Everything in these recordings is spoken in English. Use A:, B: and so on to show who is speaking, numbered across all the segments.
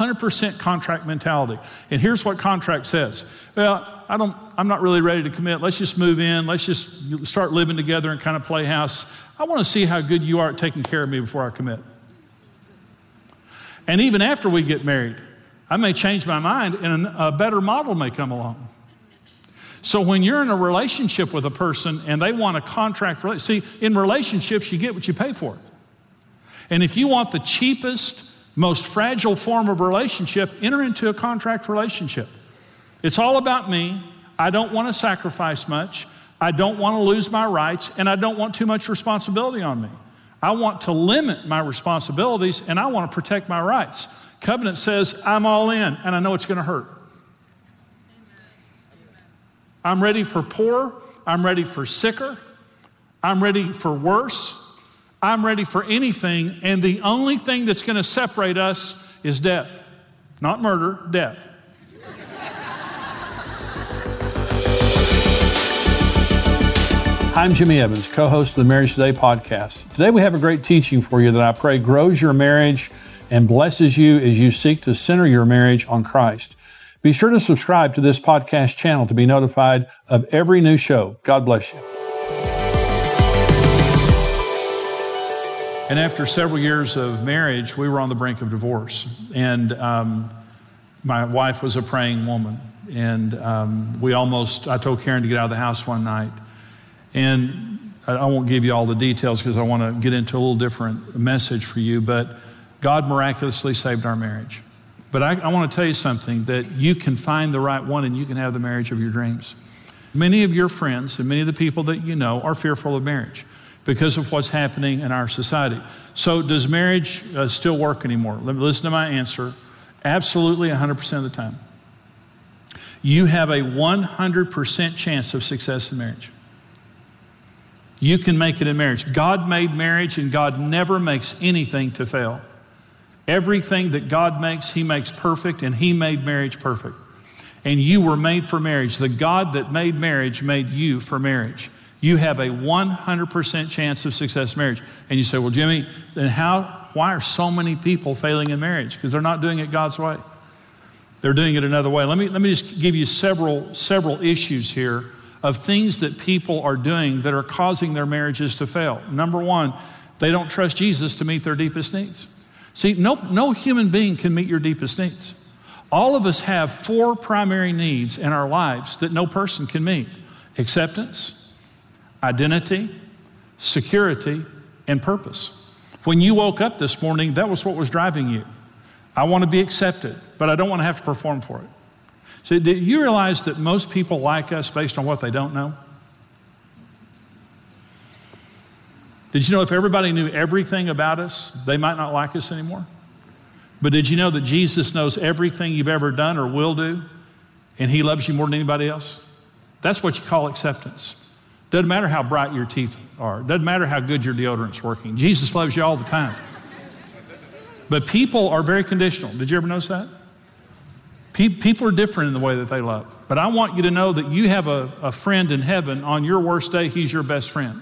A: 100% contract mentality. And here's what contract says. Well, I don't, I'm not really ready to commit. Let's just move in. Let's just start living together and kind of play house. I want to see how good you are at taking care of me before I commit. And even after we get married, I may change my mind and a better model may come along. So when you're in a relationship with a person and they want a contract, see, in relationships, you get what you pay for. And if you want the cheapest, most fragile form of relationship, enter into a contract relationship. It's all about me. I don't want to sacrifice much. I don't want to lose my rights, and I don't want too much responsibility on me. I want to limit my responsibilities and I want to protect my rights. Covenant says, I'm all in, and I know it's going to hurt. I'm ready for poor. I'm ready for sicker. I'm ready for worse. I'm ready for anything. And the only thing that's going to separate us is death. Not murder, death. I'm Jimmy Evans, co host of the Marriage Today podcast. Today we have a great teaching for you that I pray grows your marriage and blesses you as you seek to center your marriage on Christ. Be sure to subscribe to this podcast channel to be notified of every new show. God bless you. And after several years of marriage, we were on the brink of divorce. And um, my wife was a praying woman. And um, we almost, I told Karen to get out of the house one night. And I, I won't give you all the details because I want to get into a little different message for you. But God miraculously saved our marriage. But I, I want to tell you something that you can find the right one and you can have the marriage of your dreams. Many of your friends and many of the people that you know are fearful of marriage because of what's happening in our society. So, does marriage uh, still work anymore? Listen to my answer. Absolutely, 100% of the time. You have a 100% chance of success in marriage. You can make it in marriage. God made marriage, and God never makes anything to fail. Everything that God makes, He makes perfect, and He made marriage perfect. And you were made for marriage. The God that made marriage made you for marriage. You have a 100% chance of success marriage. And you say, well, Jimmy, then how, why are so many people failing in marriage? Because they're not doing it God's way. They're doing it another way. Let me, let me just give you several, several issues here of things that people are doing that are causing their marriages to fail. Number one, they don't trust Jesus to meet their deepest needs. See, no, no human being can meet your deepest needs. All of us have four primary needs in our lives that no person can meet acceptance, identity, security, and purpose. When you woke up this morning, that was what was driving you. I want to be accepted, but I don't want to have to perform for it. So, do you realize that most people like us based on what they don't know? Did you know if everybody knew everything about us, they might not like us anymore? But did you know that Jesus knows everything you've ever done or will do, and He loves you more than anybody else? That's what you call acceptance. Doesn't matter how bright your teeth are, doesn't matter how good your deodorant's working. Jesus loves you all the time. But people are very conditional. Did you ever notice that? People are different in the way that they love. But I want you to know that you have a, a friend in heaven. On your worst day, He's your best friend.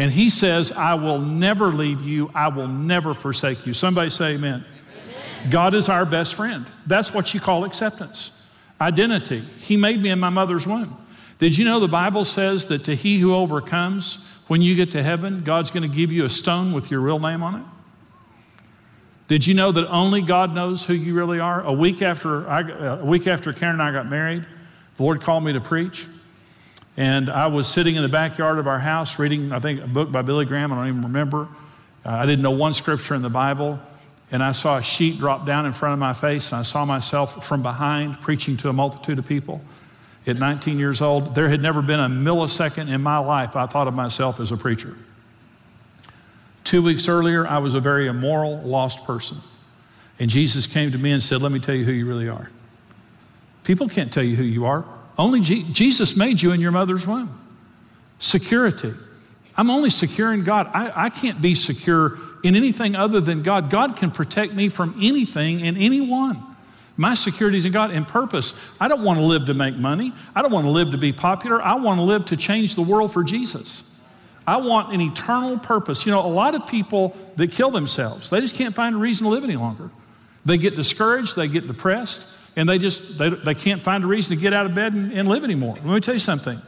A: And he says, I will never leave you, I will never forsake you. Somebody say amen. amen. God is our best friend. That's what you call acceptance. Identity. He made me in my mother's womb. Did you know the Bible says that to he who overcomes, when you get to heaven, God's going to give you a stone with your real name on it? Did you know that only God knows who you really are? A week after, I, a week after Karen and I got married, the Lord called me to preach. And I was sitting in the backyard of our house reading, I think, a book by Billy Graham. I don't even remember. Uh, I didn't know one scripture in the Bible. And I saw a sheet drop down in front of my face, and I saw myself from behind preaching to a multitude of people. At 19 years old, there had never been a millisecond in my life I thought of myself as a preacher. Two weeks earlier, I was a very immoral, lost person. And Jesus came to me and said, Let me tell you who you really are. People can't tell you who you are. Only Jesus made you in your mother's womb. Security. I'm only secure in God. I, I can't be secure in anything other than God. God can protect me from anything and anyone. My security is in God and purpose. I don't want to live to make money. I don't want to live to be popular. I want to live to change the world for Jesus. I want an eternal purpose. You know, a lot of people that kill themselves, they just can't find a reason to live any longer. They get discouraged, they get depressed, and they just they, they can't find a reason to get out of bed and, and live anymore. Let me tell you something.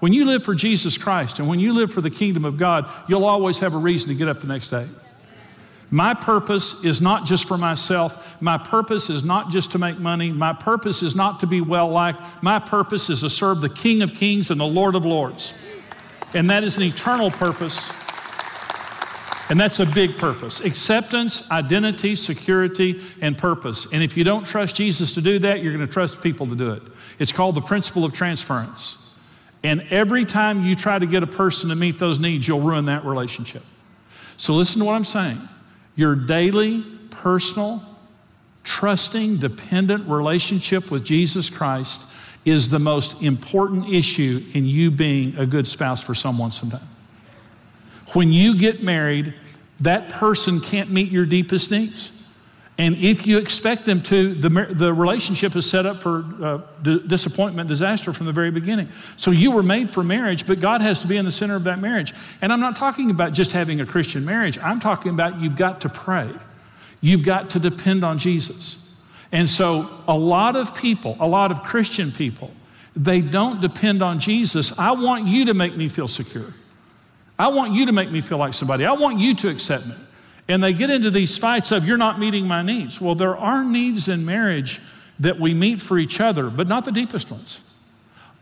A: When you live for Jesus Christ and when you live for the kingdom of God, you'll always have a reason to get up the next day. My purpose is not just for myself. My purpose is not just to make money. My purpose is not to be well liked. My purpose is to serve the King of Kings and the Lord of Lords. And that is an eternal purpose. And that's a big purpose acceptance, identity, security, and purpose. And if you don't trust Jesus to do that, you're going to trust people to do it. It's called the principle of transference. And every time you try to get a person to meet those needs, you'll ruin that relationship. So listen to what I'm saying. Your daily, personal, trusting, dependent relationship with Jesus Christ is the most important issue in you being a good spouse for someone sometime. When you get married, that person can't meet your deepest needs. And if you expect them to, the, the relationship is set up for uh, d- disappointment, disaster from the very beginning. So you were made for marriage, but God has to be in the center of that marriage. And I'm not talking about just having a Christian marriage, I'm talking about you've got to pray, you've got to depend on Jesus. And so, a lot of people, a lot of Christian people, they don't depend on Jesus. I want you to make me feel secure. I want you to make me feel like somebody. I want you to accept me. And they get into these fights of, you're not meeting my needs. Well, there are needs in marriage that we meet for each other, but not the deepest ones.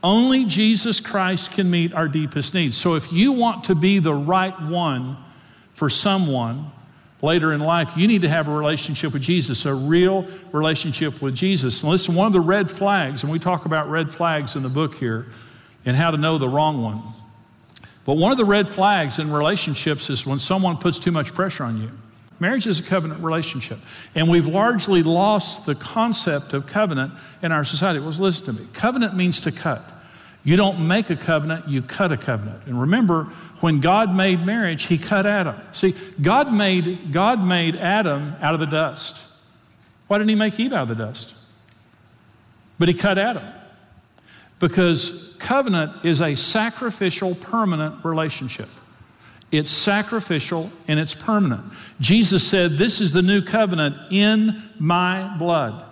A: Only Jesus Christ can meet our deepest needs. So if you want to be the right one for someone, later in life, you need to have a relationship with Jesus, a real relationship with Jesus. And listen, one of the red flags, and we talk about red flags in the book here and how to know the wrong one. But one of the red flags in relationships is when someone puts too much pressure on you. Marriage is a covenant relationship. And we've largely lost the concept of covenant in our society. Well, listen to me. Covenant means to cut. You don't make a covenant, you cut a covenant. And remember, when God made marriage, he cut Adam. See, God made, God made Adam out of the dust. Why didn't he make Eve out of the dust? But he cut Adam. Because covenant is a sacrificial, permanent relationship. It's sacrificial and it's permanent. Jesus said, This is the new covenant in my blood.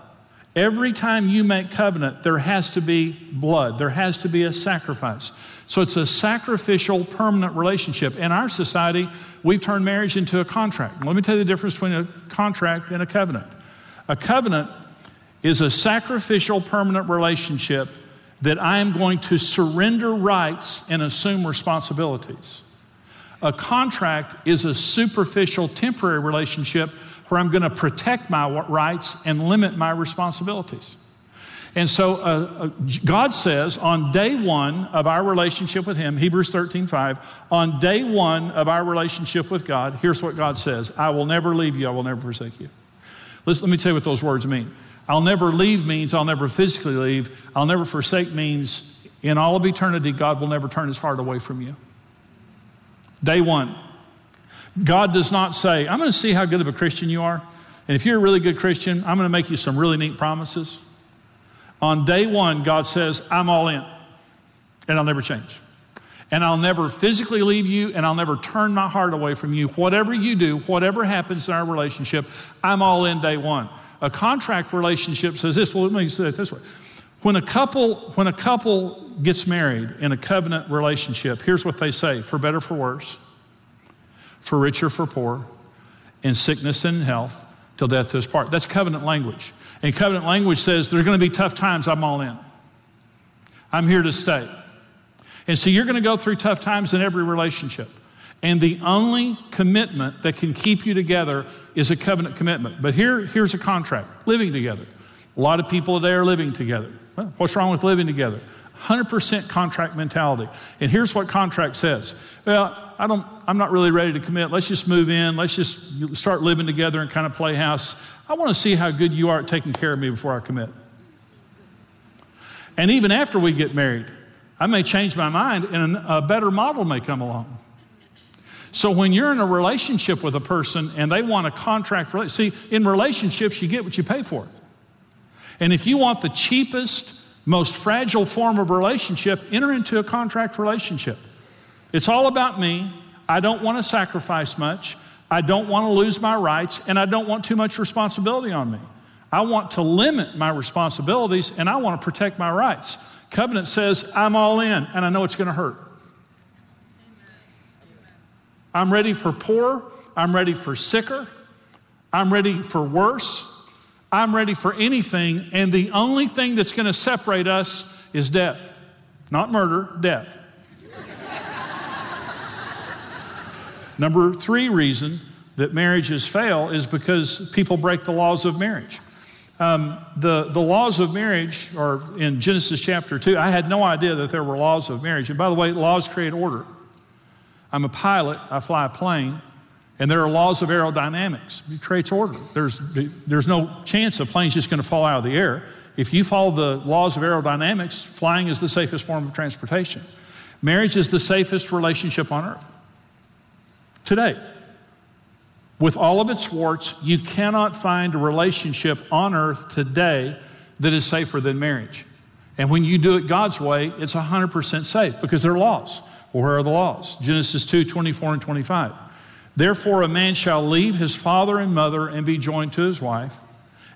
A: Every time you make covenant, there has to be blood, there has to be a sacrifice. So it's a sacrificial, permanent relationship. In our society, we've turned marriage into a contract. Let me tell you the difference between a contract and a covenant. A covenant is a sacrificial, permanent relationship that I am going to surrender rights and assume responsibilities. A contract is a superficial, temporary relationship where I'm going to protect my rights and limit my responsibilities. And so uh, uh, God says on day one of our relationship with Him, Hebrews 13, 5, on day one of our relationship with God, here's what God says I will never leave you, I will never forsake you. Listen, let me tell you what those words mean. I'll never leave means I'll never physically leave. I'll never forsake means in all of eternity, God will never turn His heart away from you. Day one, God does not say, I'm going to see how good of a Christian you are. And if you're a really good Christian, I'm going to make you some really neat promises. On day one, God says, I'm all in, and I'll never change. And I'll never physically leave you, and I'll never turn my heart away from you. Whatever you do, whatever happens in our relationship, I'm all in day one. A contract relationship says this. Well, let me say it this way. When a couple, when a couple gets married in a covenant relationship, here's what they say for better, for worse for richer, for poor, in sickness and health, till death do us part. That's covenant language. And covenant language says there's going to be tough times, I'm all in. I'm here to stay. And so you're going to go through tough times in every relationship. And the only commitment that can keep you together is a covenant commitment. But here, here's a contract living together. A lot of people today are living together. Well, what's wrong with living together? 100% contract mentality. And here's what contract says. Well, I don't, I'm not really ready to commit. Let's just move in. Let's just start living together and kind of play house. I want to see how good you are at taking care of me before I commit. And even after we get married, I may change my mind and a better model may come along. So when you're in a relationship with a person and they want a contract, relationship, see, in relationships, you get what you pay for. And if you want the cheapest, most fragile form of relationship, enter into a contract relationship. It's all about me. I don't want to sacrifice much. I don't want to lose my rights, and I don't want too much responsibility on me. I want to limit my responsibilities and I want to protect my rights. Covenant says, I'm all in, and I know it's going to hurt. I'm ready for poor. I'm ready for sicker. I'm ready for worse. I'm ready for anything, and the only thing that's going to separate us is death. Not murder, death. Number three reason that marriages fail is because people break the laws of marriage. Um, the, the laws of marriage are in Genesis chapter 2. I had no idea that there were laws of marriage. And by the way, laws create order. I'm a pilot, I fly a plane, and there are laws of aerodynamics. It creates order. There's, there's no chance a plane's just going to fall out of the air. If you follow the laws of aerodynamics, flying is the safest form of transportation. Marriage is the safest relationship on earth. Today, with all of its warts, you cannot find a relationship on earth today that is safer than marriage. And when you do it God's way, it's 100% safe because there are laws. Where are the laws? Genesis 2 24 and 25. Therefore, a man shall leave his father and mother and be joined to his wife,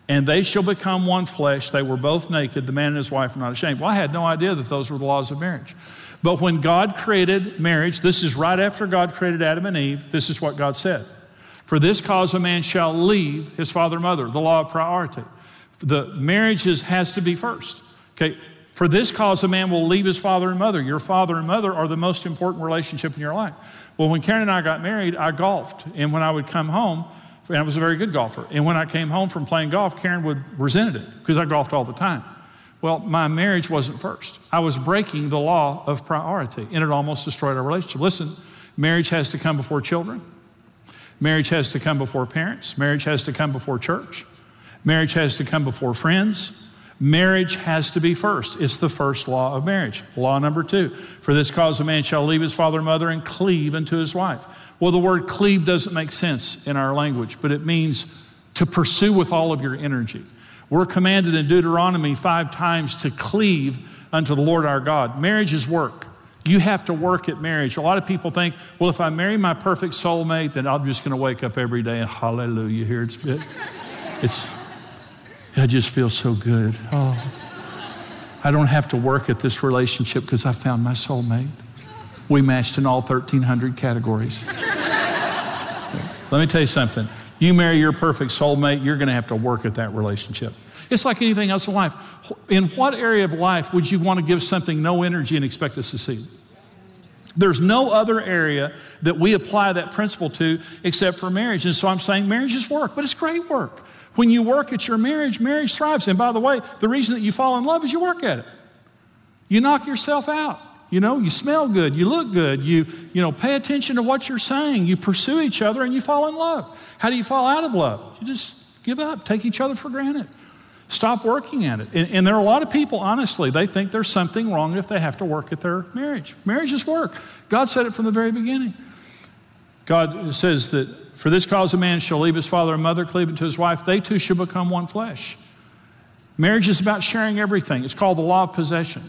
A: and they shall become one flesh. They were both naked. The man and his wife are not ashamed. Well, I had no idea that those were the laws of marriage. But when God created marriage, this is right after God created Adam and Eve, this is what God said. For this cause a man shall leave his father and mother, the law of priority. The marriage is, has to be first. Okay, for this cause a man will leave his father and mother. Your father and mother are the most important relationship in your life. Well, when Karen and I got married, I golfed. And when I would come home, and I was a very good golfer. And when I came home from playing golf, Karen would resent it because I golfed all the time. Well, my marriage wasn't first. I was breaking the law of priority, and it almost destroyed our relationship. Listen, marriage has to come before children. Marriage has to come before parents. Marriage has to come before church. Marriage has to come before friends. Marriage has to be first. It's the first law of marriage. Law number two For this cause, a man shall leave his father and mother and cleave unto his wife. Well, the word cleave doesn't make sense in our language, but it means to pursue with all of your energy. We're commanded in Deuteronomy five times to cleave unto the Lord our God. Marriage is work. You have to work at marriage. A lot of people think, well, if I marry my perfect soulmate, then I'm just going to wake up every day and hallelujah. Here it's, it, it's, I just feel so good. Oh, I don't have to work at this relationship because I found my soulmate. We matched in all 1,300 categories. Let me tell you something. You marry your perfect soulmate, you're going to have to work at that relationship. It's like anything else in life. In what area of life would you want to give something no energy and expect to succeed? There's no other area that we apply that principle to except for marriage. And so I'm saying marriage is work, but it's great work. When you work at your marriage, marriage thrives. And by the way, the reason that you fall in love is you work at it. You knock yourself out. You know, you smell good, you look good, you, you know, pay attention to what you're saying, you pursue each other, and you fall in love. How do you fall out of love? You just give up, take each other for granted. Stop working at it. And, and, there are a lot of people, honestly, they think there's something wrong if they have to work at their marriage. Marriage is work. God said it from the very beginning. God says that for this cause a man shall leave his father and mother, cleave to his wife, they two shall become one flesh. Marriage is about sharing everything. It's called the law of possession.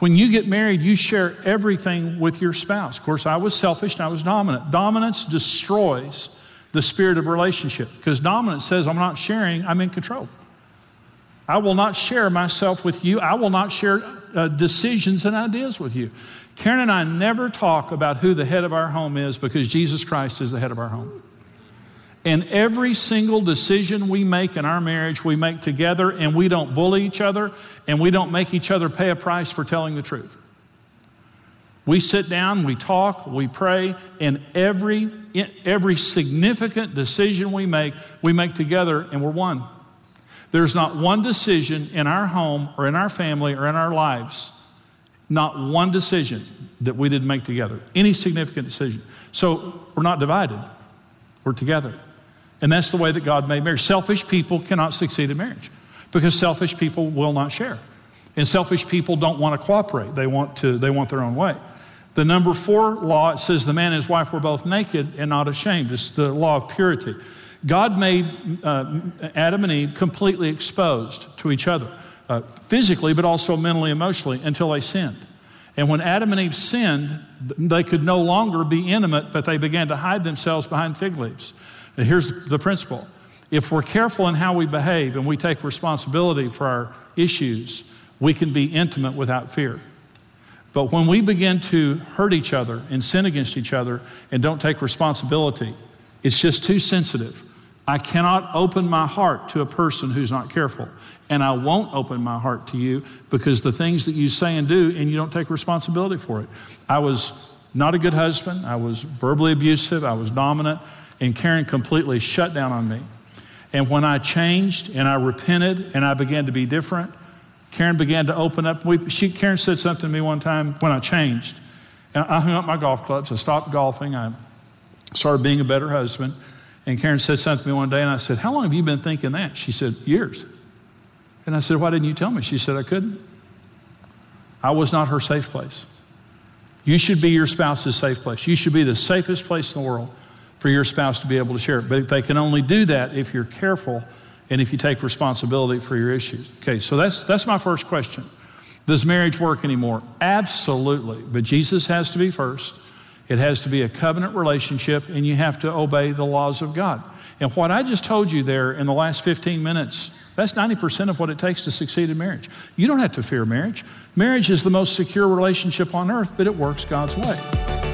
A: When you get married, you share everything with your spouse. Of course, I was selfish and I was dominant. Dominance destroys the spirit of relationship because dominance says, I'm not sharing, I'm in control. I will not share myself with you. I will not share uh, decisions and ideas with you. Karen and I never talk about who the head of our home is because Jesus Christ is the head of our home. And every single decision we make in our marriage, we make together, and we don't bully each other, and we don't make each other pay a price for telling the truth. We sit down, we talk, we pray, and every, every significant decision we make, we make together, and we're one. There's not one decision in our home or in our family or in our lives Not one decision that we didn't make together, any significant decision. So we're not divided, we're together. And that's the way that God made marriage. Selfish people cannot succeed in marriage because selfish people will not share. And selfish people don't want to cooperate. They want to they want their own way. The number 4 law it says the man and his wife were both naked and not ashamed. It's the law of purity. God made uh, Adam and Eve completely exposed to each other, uh, physically, but also mentally, emotionally, until they sinned. And when Adam and Eve sinned, they could no longer be intimate, but they began to hide themselves behind fig leaves. And here's the principle if we're careful in how we behave and we take responsibility for our issues, we can be intimate without fear. But when we begin to hurt each other and sin against each other and don't take responsibility, it's just too sensitive. I cannot open my heart to a person who's not careful. And I won't open my heart to you because the things that you say and do, and you don't take responsibility for it. I was not a good husband. I was verbally abusive. I was dominant. And Karen completely shut down on me. And when I changed and I repented and I began to be different, Karen began to open up. We, she, Karen said something to me one time when I changed. And I hung up my golf clubs. I stopped golfing. I started being a better husband. And Karen said something to me one day, and I said, How long have you been thinking that? She said, Years. And I said, Why didn't you tell me? She said, I couldn't. I was not her safe place. You should be your spouse's safe place. You should be the safest place in the world for your spouse to be able to share it. But they can only do that if you're careful and if you take responsibility for your issues. Okay, so that's, that's my first question. Does marriage work anymore? Absolutely. But Jesus has to be first. It has to be a covenant relationship, and you have to obey the laws of God. And what I just told you there in the last 15 minutes, that's 90% of what it takes to succeed in marriage. You don't have to fear marriage. Marriage is the most secure relationship on earth, but it works God's way.